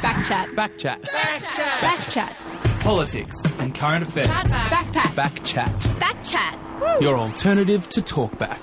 Backchat. Backchat. Backchat. Politics and current affairs. Backpack. Backchat. Backchat. Your alternative to talkback.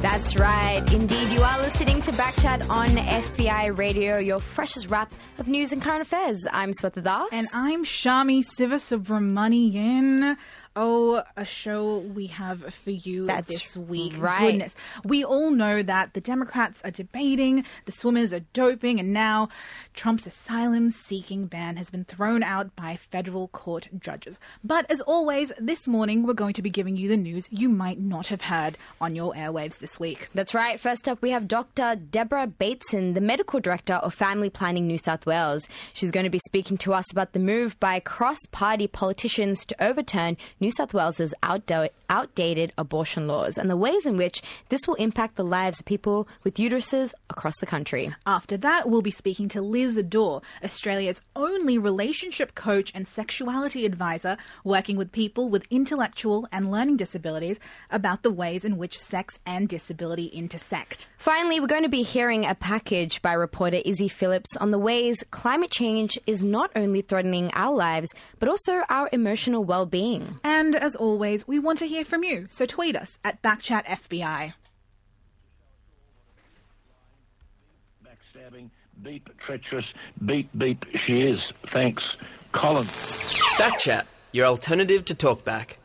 That's right. Indeed, you are listening to Backchat on FBI Radio, your freshest wrap of news and current affairs. I'm Swetha Das. And I'm Shami Sivasubramanian. Oh, a show we have for you That's this week. right. Goodness. We all know that the Democrats are debating, the swimmers are doping, and now Trump's asylum seeking ban has been thrown out by federal court judges. But as always, this morning we're going to be giving you the news you might not have heard on your airwaves this week. That's right. First up, we have Dr. Deborah Bateson, the medical director of Family Planning New South Wales. She's going to be speaking to us about the move by cross party politicians to overturn New South Wales's outdo- outdated abortion laws and the ways in which this will impact the lives of people with uteruses across the country. After that, we'll be speaking to Liz Dore, Australia's only relationship coach and sexuality advisor, working with people with intellectual and learning disabilities about the ways in which sex and disability intersect. Finally, we're going to be hearing a package by reporter Issy Phillips on the ways climate change is not only threatening our lives, but also our emotional well being. And as always, we want to hear from you, so tweet us at BackchatFBI. backstabbing, beep, treacherous, beep, beep, she is. Thanks, Colin. Backchat, your alternative to talkback.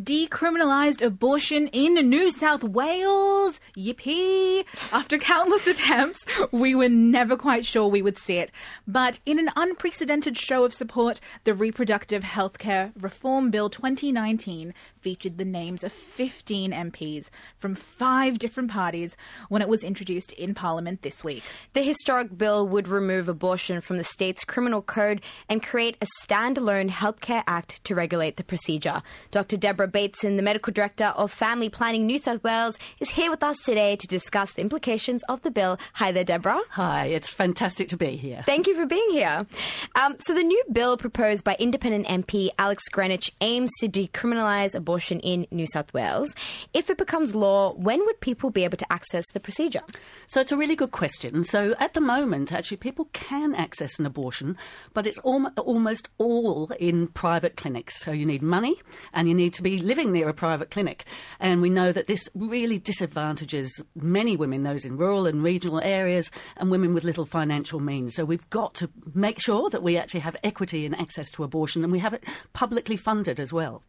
Decriminalised abortion in New South Wales. Yippee! After countless attempts, we were never quite sure we would see it. But in an unprecedented show of support, the Reproductive Healthcare Reform Bill 2019 featured the names of 15 MPs from five different parties when it was introduced in Parliament this week. The historic bill would remove abortion from the state's criminal code and create a standalone healthcare act to regulate the procedure. Dr. Deborah Bateson, the medical director of Family Planning New South Wales, is here with us today to discuss the implications of the bill. Hi there, Deborah. Hi, it's fantastic to be here. Thank you for being here. Um, so, the new bill proposed by independent MP Alex Greenwich aims to decriminalise abortion in New South Wales. If it becomes law, when would people be able to access the procedure? So it's a really good question. So at the moment, actually, people can access an abortion, but it's al- almost all in private clinics. So you need money and you need to be living near a private clinic. And we know that this really disadvantages many women, those in rural and regional areas, and women with little financial means. So we've got to make sure that we actually have equity in access to abortion and we have it publicly funded as well.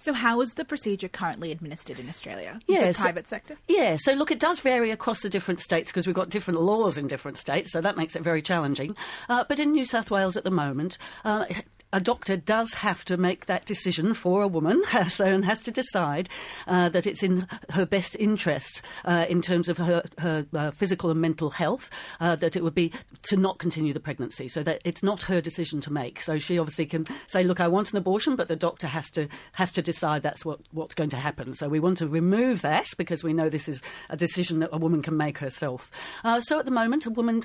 So, how is the procedure currently administered in Australia? Is Yeah, so- private sector? Yeah, so look, it does vary across the different states because we've got different laws in different states, so that makes it very challenging. Uh, but in New South Wales at the moment, uh, a doctor does have to make that decision for a woman, so and has to decide uh, that it's in her best interest uh, in terms of her, her uh, physical and mental health, uh, that it would be to not continue the pregnancy, so that it's not her decision to make. So she obviously can say, "Look, I want an abortion," but the doctor has to has to decide that's what, what's going to happen. So we want to remove that because we know this is a decision that a woman can make herself. Uh, so at the moment, a woman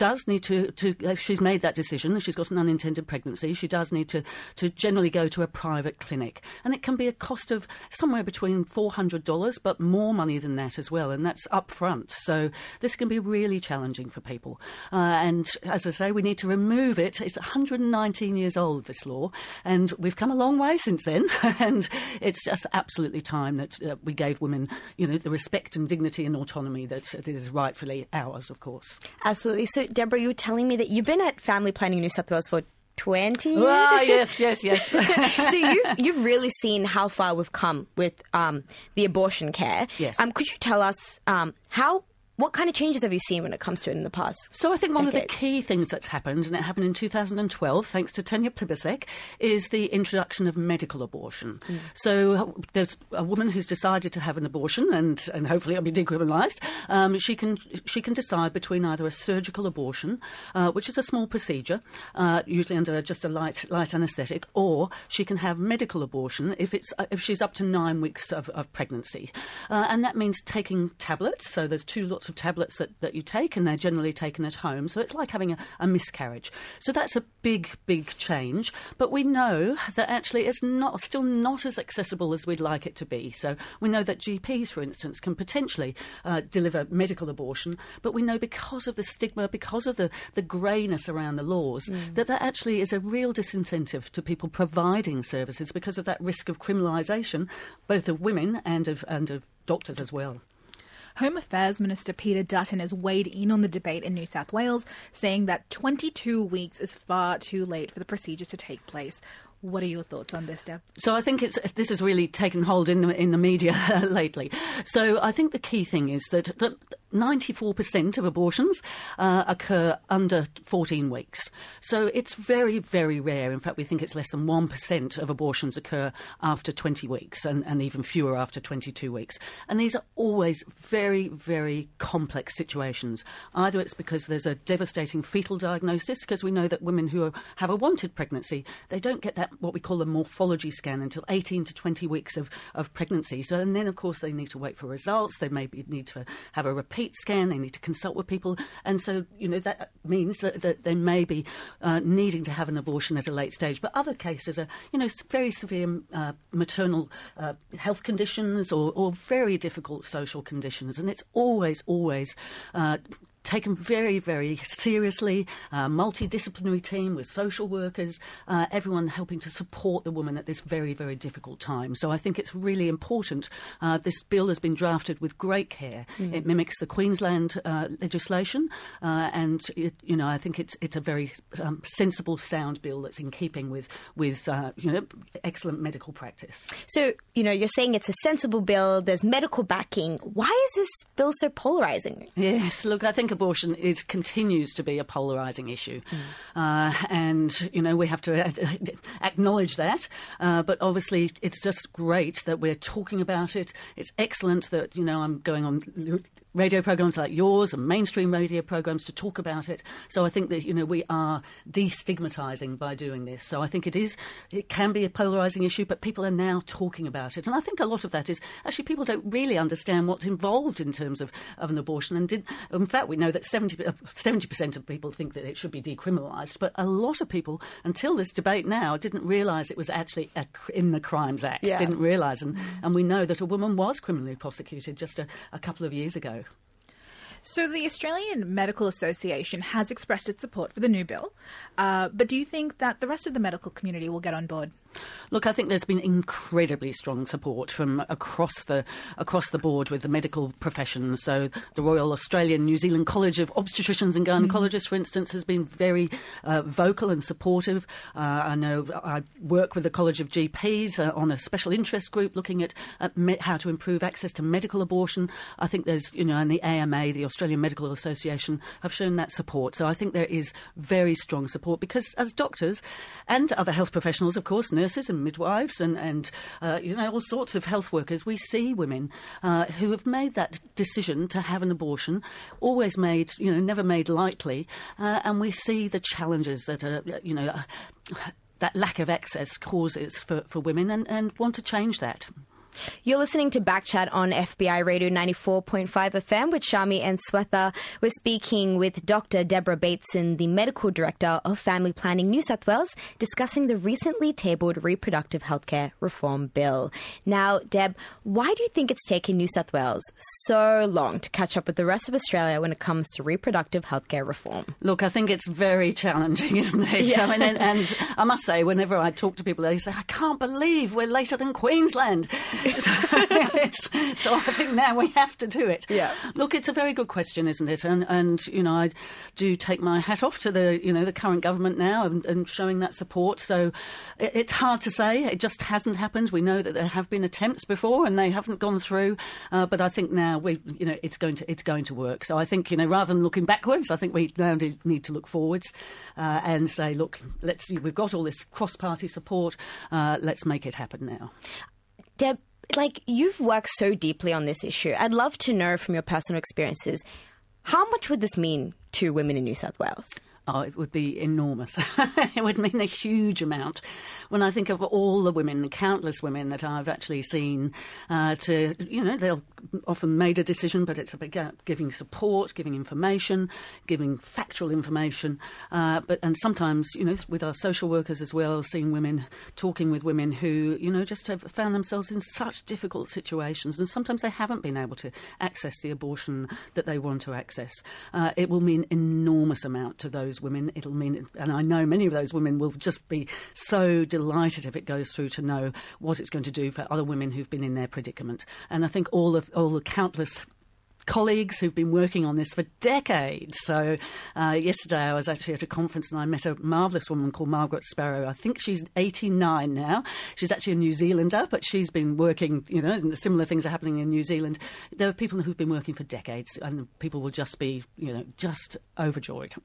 does need to, to if she's made that decision, if she's got an unintended pregnancy, she does need to, to generally go to a private clinic. And it can be a cost of somewhere between $400, but more money than that as well, and that's up front. So this can be really challenging for people. Uh, and as I say, we need to remove it. It's 119 years old, this law, and we've come a long way since then, and it's just absolutely time that uh, we gave women, you know, the respect and dignity and autonomy that, that is rightfully ours, of course. Absolutely. So, Deborah, you were telling me that you've been at Family Planning New South Wales for 20 years. Ah, yes, yes, yes. so you've, you've really seen how far we've come with um, the abortion care. Yes. Um, could you tell us um, how what kind of changes have you seen when it comes to it in the past? So I think one of the key things that's happened, and it happened in 2012, thanks to Tanya Plibersek, is the introduction of medical abortion. So uh, there's a woman who's decided to have an abortion, and, and hopefully it'll be decriminalised. Um, she can she can decide between either a surgical abortion, uh, which is a small procedure, uh, usually under just a light light anaesthetic, or she can have medical abortion if it's uh, if she's up to nine weeks of, of pregnancy, uh, and that means taking tablets. So there's two lots of tablets that, that you take, and they're generally taken at home. So it's like having a, a miscarriage. So that's a big, big change. But we know that actually it's not still not as accessible as we'd like it to be. So we know that GPs, for instance, can potentially uh, deliver medical abortion, but we know because of the stigma, because of the, the greyness around the laws, that that actually is a real disincentive to people providing services because of that risk of criminalisation, both of women and of, and of doctors as well. Home Affairs Minister Peter Dutton has weighed in on the debate in New South Wales, saying that 22 weeks is far too late for the procedure to take place. What are your thoughts on this, Deb? So I think it's, this has really taken hold in the, in the media lately. So I think the key thing is that, that 94% of abortions uh, occur under 14 weeks. So it's very, very rare. In fact, we think it's less than 1% of abortions occur after 20 weeks and, and even fewer after 22 weeks. And these are always very, very complex situations. Either it's because there's a devastating fetal diagnosis, because we know that women who are, have a wanted pregnancy, they don't get that, what we call a morphology scan, until 18 to 20 weeks of, of pregnancy. So, and then, of course, they need to wait for results. They maybe need to have a repeat scan. They need to consult with people. And so, you know, that means that, that they may be uh, needing to have an abortion at a late stage. But other cases are, you know, very severe uh, maternal uh, health conditions or, or very difficult social conditions. And it's always, always uh, taken very, very seriously. A multidisciplinary team with social workers, uh, everyone helping to support the woman at this very, very difficult time. So I think it's really important. Uh, this bill has been drafted with great care. It mimics the Queensland uh, legislation, uh, and it, you know I think it's it's a very um, sensible, sound bill that's in keeping with with uh, you know excellent medical practice. So, you know, you're saying it's a sensible bill, there's medical backing. Why is this bill so polarizing? Yes, look, I think abortion is continues to be a polarising issue, uh, and you know we have to a- acknowledge that. Uh, but obviously, it's just great that we're talking about it. It's excellent that you know I'm going on radio programs like yours and mainstream radio programs to talk about it. So I think that you know we are destigmatising by doing this. So I think it is it can be a polarising issue, but people are now talking about it, and I think a lot of that is actually people don't really understand what's involved in terms of, of an abortion. And did, in fact, we know that 70 percent of people think that it should be decriminalised, but a lot of people until this debate now didn't realise it was actually a, in the Crimes Act. Yeah. Didn't realise, and, and we know that a woman was criminally prosecuted just a, a couple of years ago. So, the Australian Medical Association has expressed its support for the new bill, uh, but do you think that the rest of the medical community will get on board? Look, I think there's been incredibly strong support from across the across the board with the medical professions. So the Royal Australian New Zealand College of Obstetricians and Gynecologists, for instance, has been very uh, vocal and supportive. Uh, I know I work with the College of GPs uh, on a special interest group looking at, at me- how to improve access to medical abortion. I think there's, you know, and the AMA, the Australian Medical Association, have shown that support. So I think there is very strong support because as doctors and other health professionals, of course, nurses and midwives and, and uh, you know, all sorts of health workers, we see women uh, who have made that decision to have an abortion, always made, you know, never made lightly, uh, and we see the challenges that are, you know, uh, that lack of access causes for, for women and, and want to change that. You're listening to Backchat on FBI Radio 94.5 FM with Shami and Swetha. We're speaking with Dr. Deborah Bateson, the Medical Director of Family Planning New South Wales, discussing the recently tabled Reproductive Healthcare Reform Bill. Now, Deb, why do you think it's taken New South Wales so long to catch up with the rest of Australia when it comes to reproductive healthcare reform? Look, I think it's very challenging, isn't it? I mean, and, and I must say, whenever I talk to people, they say, I can't believe we're later than Queensland. so, so I think now we have to do it. Yeah. Look, it's a very good question, isn't it? And, and you know, I do take my hat off to the, you know, the current government now and, and showing that support. So it, it's hard to say. It just hasn't happened. We know that there have been attempts before and they haven't gone through. Uh, but I think now we, you know, it's going to it's going to work. So I think you know, rather than looking backwards, I think we now do- need to look forwards uh, and say, look, let's we've got all this cross-party support. Uh, let's make it happen now. Deb, like you've worked so deeply on this issue. I'd love to know from your personal experiences how much would this mean to women in New South Wales? Oh, it would be enormous. it would mean a huge amount. When I think of all the women, the countless women that I've actually seen, uh, to, you know, they'll often made a decision, but it's about giving support, giving information, giving factual information. Uh, but And sometimes, you know, with our social workers as well, seeing women, talking with women who, you know, just have found themselves in such difficult situations. And sometimes they haven't been able to access the abortion that they want to access. Uh, it will mean enormous amount to those women. It'll mean, and I know many of those women will just be so delighted if it goes through to know what it's going to do for other women who've been in their predicament. And I think all of all the countless colleagues who've been working on this for decades. So, uh, yesterday I was actually at a conference and I met a marvellous woman called Margaret Sparrow. I think she's 89 now. She's actually a New Zealander, but she's been working, you know, similar things are happening in New Zealand. There are people who've been working for decades and people will just be, you know, just overjoyed.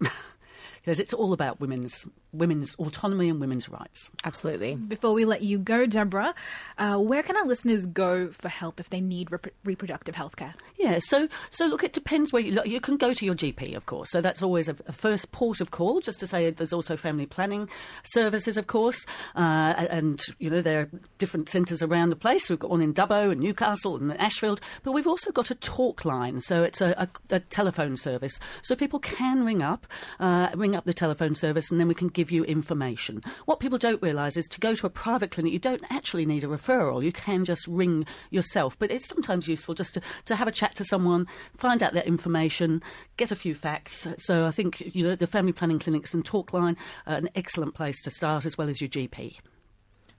because it's all about women's women's autonomy and women's rights. Absolutely. Before we let you go, Deborah, uh, where can our listeners go for help if they need rep- reproductive health care? Yeah, so so look, it depends where you look. You can go to your GP, of course. So that's always a, a first port of call. Just to say, there's also family planning services, of course, uh, and you know there are different centres around the place. We've got one in Dubbo and Newcastle and Ashfield, but we've also got a talk line. So it's a, a, a telephone service, so people can ring up, uh, ring up the telephone service, and then we can give you information. What people don't realise is to go to a private clinic, you don't actually need a referral. You can just ring yourself, but it's sometimes useful just to, to have a chat to someone, find out their information, get a few facts. So I think you know the family planning clinics and Talkline are an excellent place to start, as well as your GP.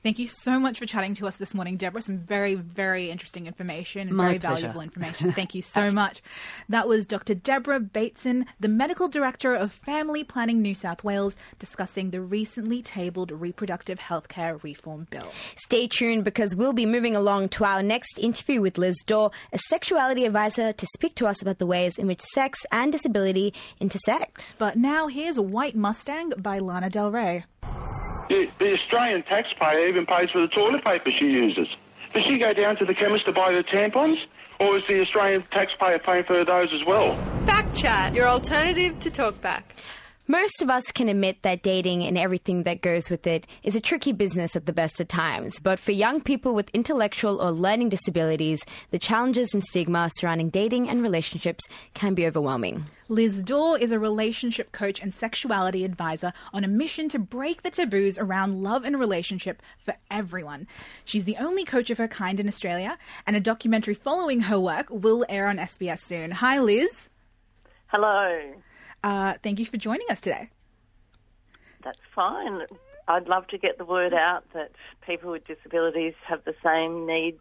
Thank you so much for chatting to us this morning, Deborah. Some very, very interesting information and My very pleasure. valuable information. Thank you so much. That was Dr. Deborah Bateson, the Medical Director of Family Planning New South Wales, discussing the recently tabled Reproductive Healthcare Reform Bill. Stay tuned because we'll be moving along to our next interview with Liz Dore, a sexuality advisor, to speak to us about the ways in which sex and disability intersect. But now here's White Mustang by Lana Del Rey. The, the Australian taxpayer even pays for the toilet paper she uses. Does she go down to the chemist to buy the tampons? Or is the Australian taxpayer paying for those as well? Backchat, your alternative to Talkback. Most of us can admit that dating and everything that goes with it is a tricky business at the best of times. But for young people with intellectual or learning disabilities, the challenges and stigma surrounding dating and relationships can be overwhelming. Liz Dore is a relationship coach and sexuality advisor on a mission to break the taboos around love and relationship for everyone. She's the only coach of her kind in Australia, and a documentary following her work will air on SBS soon. Hi, Liz. Hello. Uh, thank you for joining us today. That's fine. I'd love to get the word out that people with disabilities have the same needs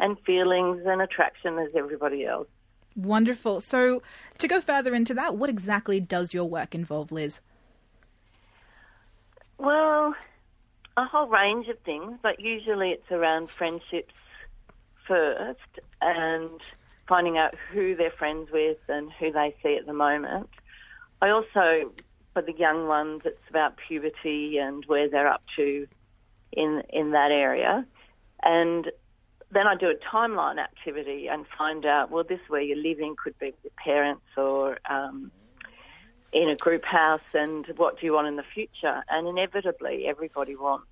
and feelings and attraction as everybody else. Wonderful. So, to go further into that, what exactly does your work involve, Liz? Well, a whole range of things, but usually it's around friendships first and finding out who they're friends with and who they see at the moment. I also, for the young ones, it's about puberty and where they're up to in in that area, and then I do a timeline activity and find out well, this where you're living could be with your parents or um, in a group house, and what do you want in the future? And inevitably, everybody wants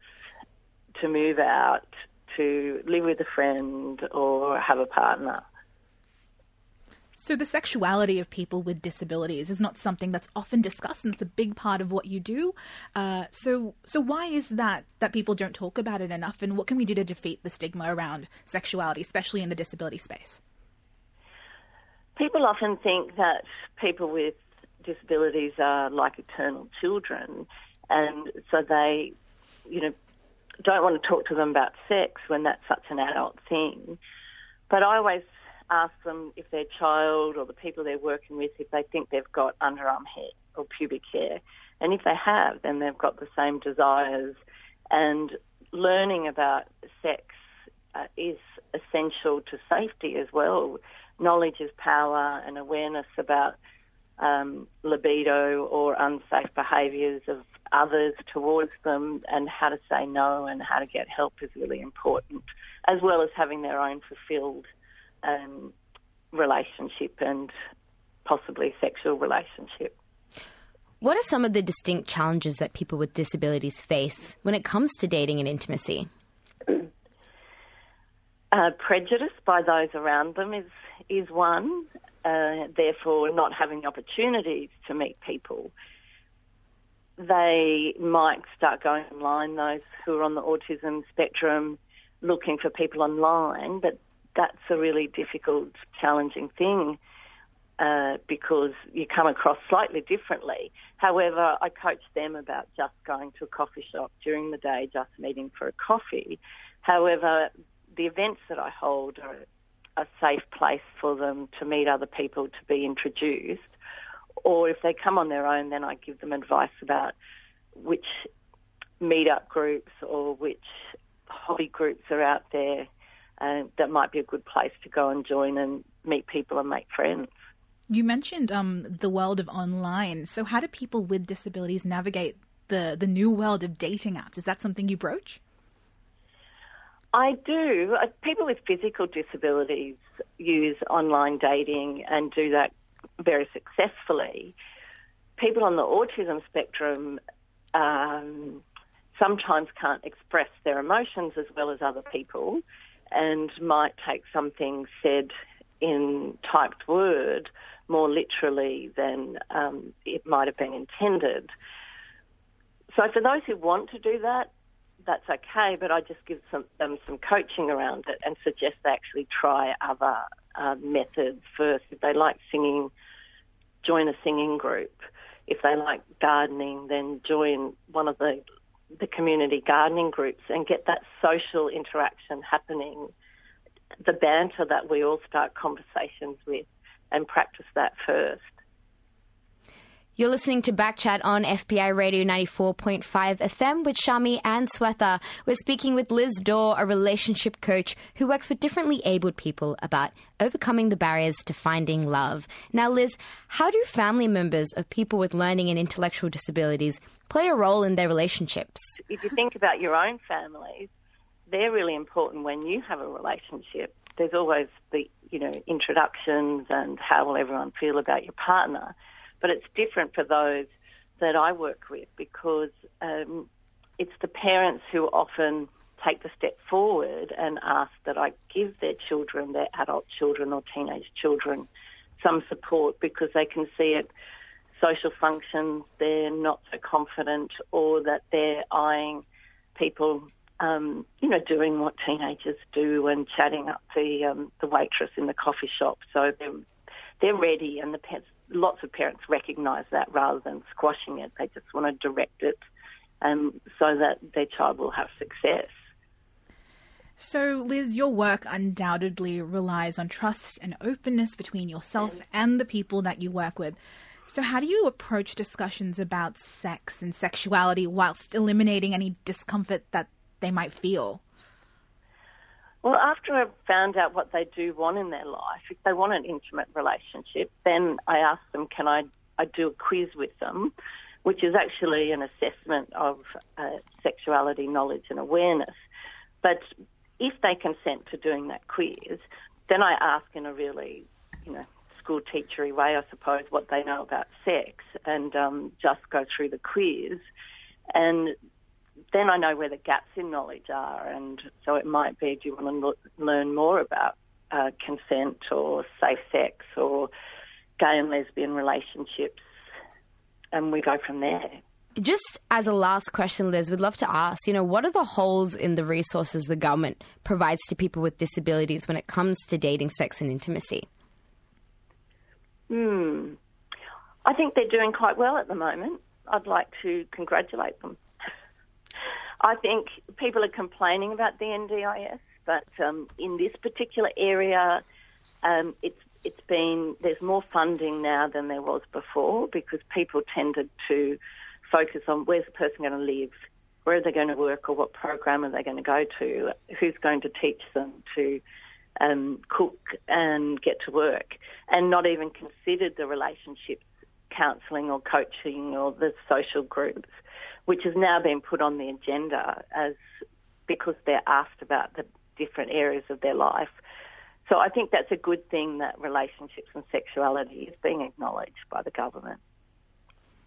to move out to live with a friend or have a partner. So, the sexuality of people with disabilities is not something that's often discussed, and it's a big part of what you do. Uh, so, so why is that that people don't talk about it enough, and what can we do to defeat the stigma around sexuality, especially in the disability space? People often think that people with disabilities are like eternal children, and so they, you know, don't want to talk to them about sex when that's such an adult thing. But I always ask them if their child or the people they're working with, if they think they've got underarm hair or pubic hair. And if they have, then they've got the same desires. And learning about sex uh, is essential to safety as well. Knowledge is power, and awareness about um, libido or unsafe behaviours of others towards them, and how to say no and how to get help is really important, as well as having their own fulfilled um, relationship and possibly sexual relationship. What are some of the distinct challenges that people with disabilities face when it comes to dating and intimacy? Uh, prejudice by those around them is is one. Uh, therefore, not having opportunities to meet people. They might start going online. Those who are on the autism spectrum, looking for people online, but that's a really difficult, challenging thing uh, because you come across slightly differently. However, I coach them about just going to a coffee shop during the day, just meeting for a coffee. However, the events that I hold are a safe place for them to meet other people, to be introduced. Or if they come on their own, then I give them advice about which meetup groups or which hobby groups are out there uh, that might be a good place to go and join and meet people and make friends. You mentioned um, the world of online. So, how do people with disabilities navigate the, the new world of dating apps? Is that something you broach? I do. Uh, people with physical disabilities use online dating and do that very successfully. People on the autism spectrum um, sometimes can't express their emotions as well as other people and might take something said in typed word more literally than um, it might have been intended. So, for those who want to do that, that's okay, but I just give some, them some coaching around it and suggest they actually try other uh, methods first. If they like singing, join a singing group. If they like gardening, then join one of the the community gardening groups and get that social interaction happening. The banter that we all start conversations with and practice that first. You're listening to Backchat on FBi Radio 94.5 FM with Shami and Swetha. We're speaking with Liz Dore, a relationship coach who works with differently abled people about overcoming the barriers to finding love. Now, Liz, how do family members of people with learning and intellectual disabilities play a role in their relationships? If you think about your own families, they're really important when you have a relationship. There's always the, you know, introductions and how will everyone feel about your partner but it's different for those that I work with because um, it's the parents who often take the step forward and ask that I give their children, their adult children or teenage children, some support because they can see it social functions, they're not so confident, or that they're eyeing people, um, you know, doing what teenagers do and chatting up the um, the waitress in the coffee shop. So they're they're ready, and the pets lots of parents recognise that rather than squashing it. They just want to direct it um, so that their child will have success. So, Liz, your work undoubtedly relies on trust and openness between yourself and the people that you work with. So, how do you approach discussions about sex and sexuality whilst eliminating any discomfort that they might feel? Well, after I found out what they do want in their life, if they want an intimate relationship, then I ask them, can I, I do a quiz with them, which is actually an assessment of uh, sexuality knowledge and awareness. But if they consent to doing that quiz, then I ask in a really, you know, school teachery way, I suppose, what they know about sex and um, just go through the quiz. And then I know where the gaps in knowledge are, and so it might be do you want to learn more about uh, consent or safe sex or gay and lesbian relationships, and we go from there. Just as a last question, Liz, we'd love to ask, you know, what are the holes in the resources the government provides to people with disabilities when it comes to dating, sex, and intimacy? Hmm. I think they're doing quite well at the moment. I'd like to congratulate them. I think people are complaining about the NDIS, but um, in this particular area, um, it's it's been there's more funding now than there was before because people tended to focus on where's the person going to live, where are they going to work, or what program are they going to go to, who's going to teach them to um, cook and get to work, and not even considered the relationships counselling or coaching or the social groups which has now been put on the agenda as because they're asked about the different areas of their life. So I think that's a good thing that relationships and sexuality is being acknowledged by the government.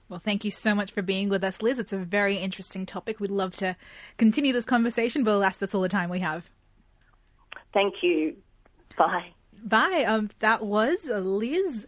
Well, thank you so much for being with us, Liz. It's a very interesting topic. We'd love to continue this conversation, but alas, that's all the time we have. Thank you. Bye. Bye. Um, that was Liz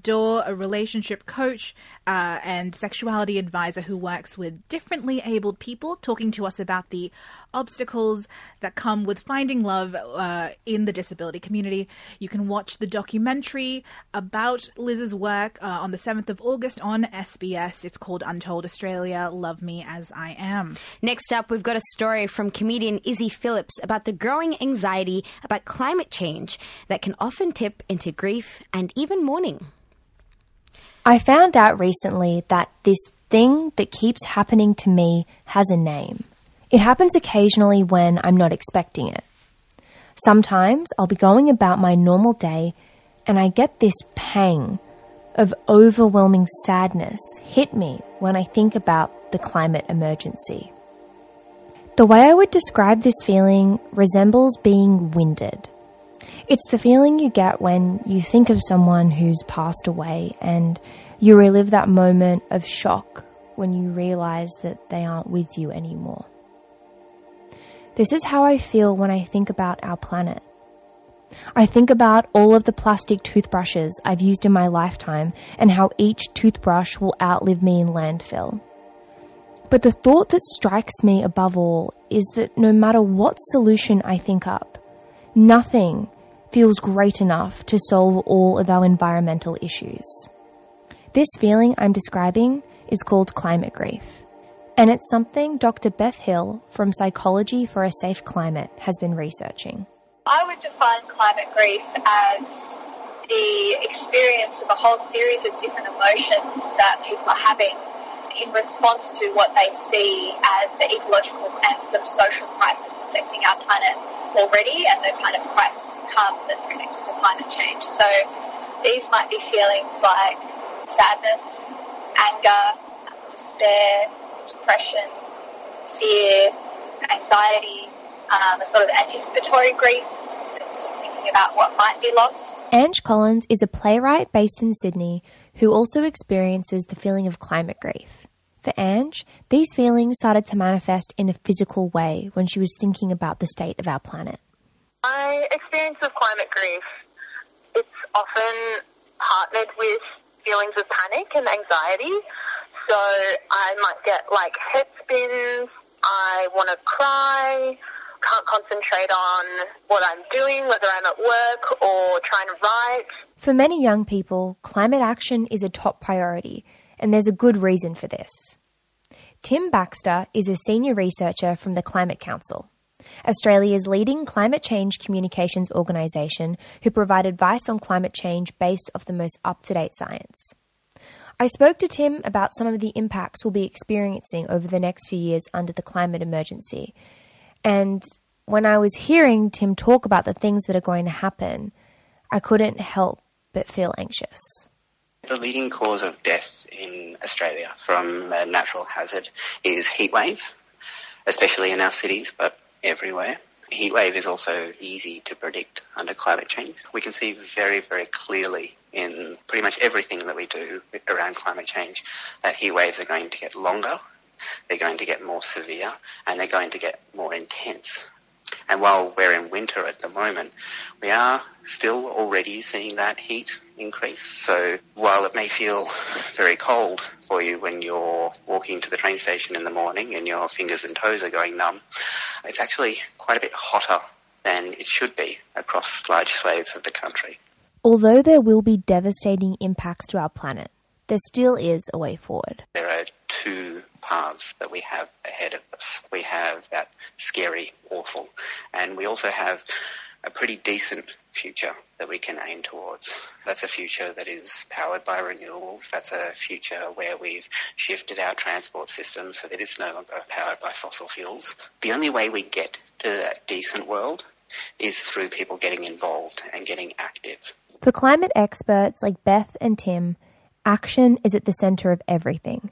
Dore, a relationship coach uh, and sexuality advisor who works with differently abled people, talking to us about the obstacles that come with finding love uh, in the disability community. You can watch the documentary about Liz's work uh, on the 7th of August on SBS. It's called Untold Australia Love Me As I Am. Next up, we've got a story from comedian Issy Phillips about the growing anxiety about climate change that can often tip into grief and even mourning. I found out recently that this thing that keeps happening to me has a name. It happens occasionally when I'm not expecting it. Sometimes I'll be going about my normal day and I get this pang of overwhelming sadness hit me when I think about the climate emergency. The way I would describe this feeling resembles being winded. It's the feeling you get when you think of someone who's passed away and you relive that moment of shock when you realize that they aren't with you anymore. This is how I feel when I think about our planet. I think about all of the plastic toothbrushes I've used in my lifetime and how each toothbrush will outlive me in landfill. But the thought that strikes me above all is that no matter what solution I think up, nothing feels great enough to solve all of our environmental issues. This feeling I'm describing is called climate grief. And it's something Dr. Beth Hill from Psychology for a Safe Climate has been researching. I would define climate grief as the experience of a whole series of different emotions that people are having in response to what they see as the ecological and some social crisis affecting our planet already and the kind of crisis to come that's connected to climate change. So these might be feelings like sadness, anger, despair, depression, fear, anxiety, um, a sort of anticipatory grief, thinking about what might be lost. Ange Collins is a playwright based in Sydney who also experiences the feeling of climate grief. For Ange, these feelings started to manifest in a physical way when she was thinking about the state of our planet. My experience of climate grief, it's often partnered with feelings of panic and anxiety. So I might get like head spins, I want to cry, can't concentrate on what I'm doing, whether I'm at work or trying to write. For many young people, climate action is a top priority, and there's a good reason for this. Tim Baxter is a senior researcher from the Climate Council, Australia's leading climate change communications organisation who provide advice on climate change based off the most up to date science. I spoke to Tim about some of the impacts we'll be experiencing over the next few years under the climate emergency. And when I was hearing Tim talk about the things that are going to happen, I couldn't help but feel anxious. The leading cause of death in Australia from natural hazard is heatwave, especially in our cities, but everywhere. Heatwave is also easy to predict under climate change. We can see very, very clearly in pretty much everything that we do around climate change that heatwaves are going to get longer, they're going to get more severe, and they're going to get more intense. And while we're in winter at the moment, we are still already seeing that heat increase. So while it may feel very cold for you when you're walking to the train station in the morning and your fingers and toes are going numb, it's actually quite a bit hotter than it should be across large swathes of the country. Although there will be devastating impacts to our planet, there still is a way forward. There are two paths that we have ahead of us. We have that scary, awful, and we also have a pretty decent future that we can aim towards. That's a future that is powered by renewables. That's a future where we've shifted our transport system so that it's no longer powered by fossil fuels. The only way we get to that decent world is through people getting involved and getting active. For climate experts like Beth and Tim, action is at the centre of everything.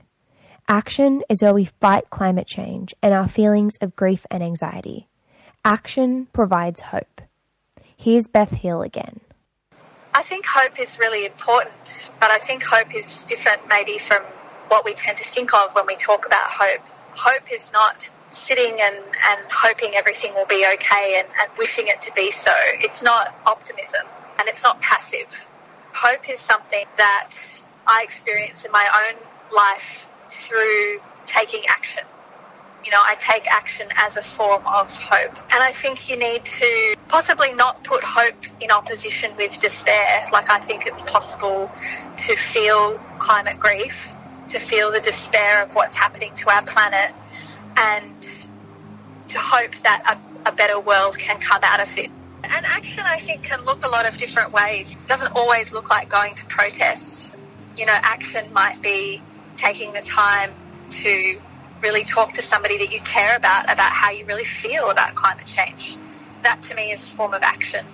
Action is where we fight climate change and our feelings of grief and anxiety. Action provides hope. Here's Beth Hill again. I think hope is really important, but I think hope is different maybe from what we tend to think of when we talk about hope. Hope is not sitting and, and hoping everything will be okay and, and wishing it to be so. It's not optimism and it's not passive. Hope is something that I experience in my own life through taking action. You know, I take action as a form of hope. And I think you need to possibly not put hope in opposition with despair. Like, I think it's possible to feel climate grief, to feel the despair of what's happening to our planet, and to hope that a, a better world can come out of it. And action, I think, can look a lot of different ways. It doesn't always look like going to protests. You know, action might be taking the time to really talk to somebody that you care about about how you really feel about climate change. That to me is a form of action.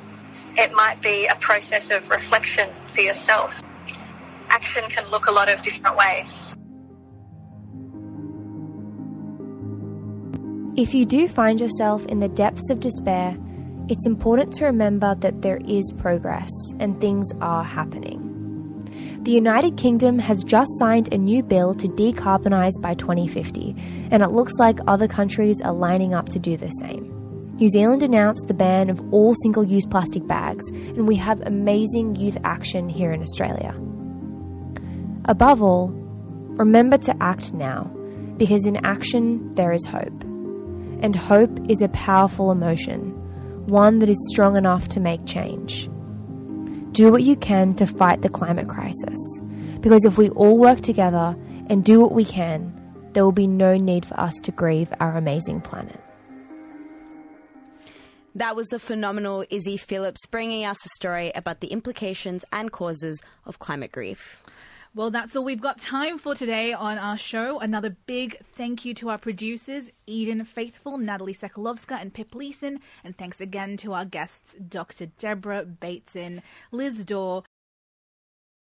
It might be a process of reflection for yourself. Action can look a lot of different ways. If you do find yourself in the depths of despair, it's important to remember that there is progress and things are happening. The United Kingdom has just signed a new bill to decarbonise by 2050, and it looks like other countries are lining up to do the same. New Zealand announced the ban of all single use plastic bags, and we have amazing youth action here in Australia. Above all, remember to act now, because in action there is hope. And hope is a powerful emotion, one that is strong enough to make change. Do what you can to fight the climate crisis, because if we all work together and do what we can, there will be no need for us to grieve our amazing planet. That was the phenomenal Issy Phillips bringing us a story about the implications and causes of climate grief. Well, that's all we've got time for today on our show. Another big thank you to our producers, Eden Faithful, Natalie Sekalovska, and Pip Leeson. And thanks again to our guests, Dr. Deborah Bateson, Liz Dore,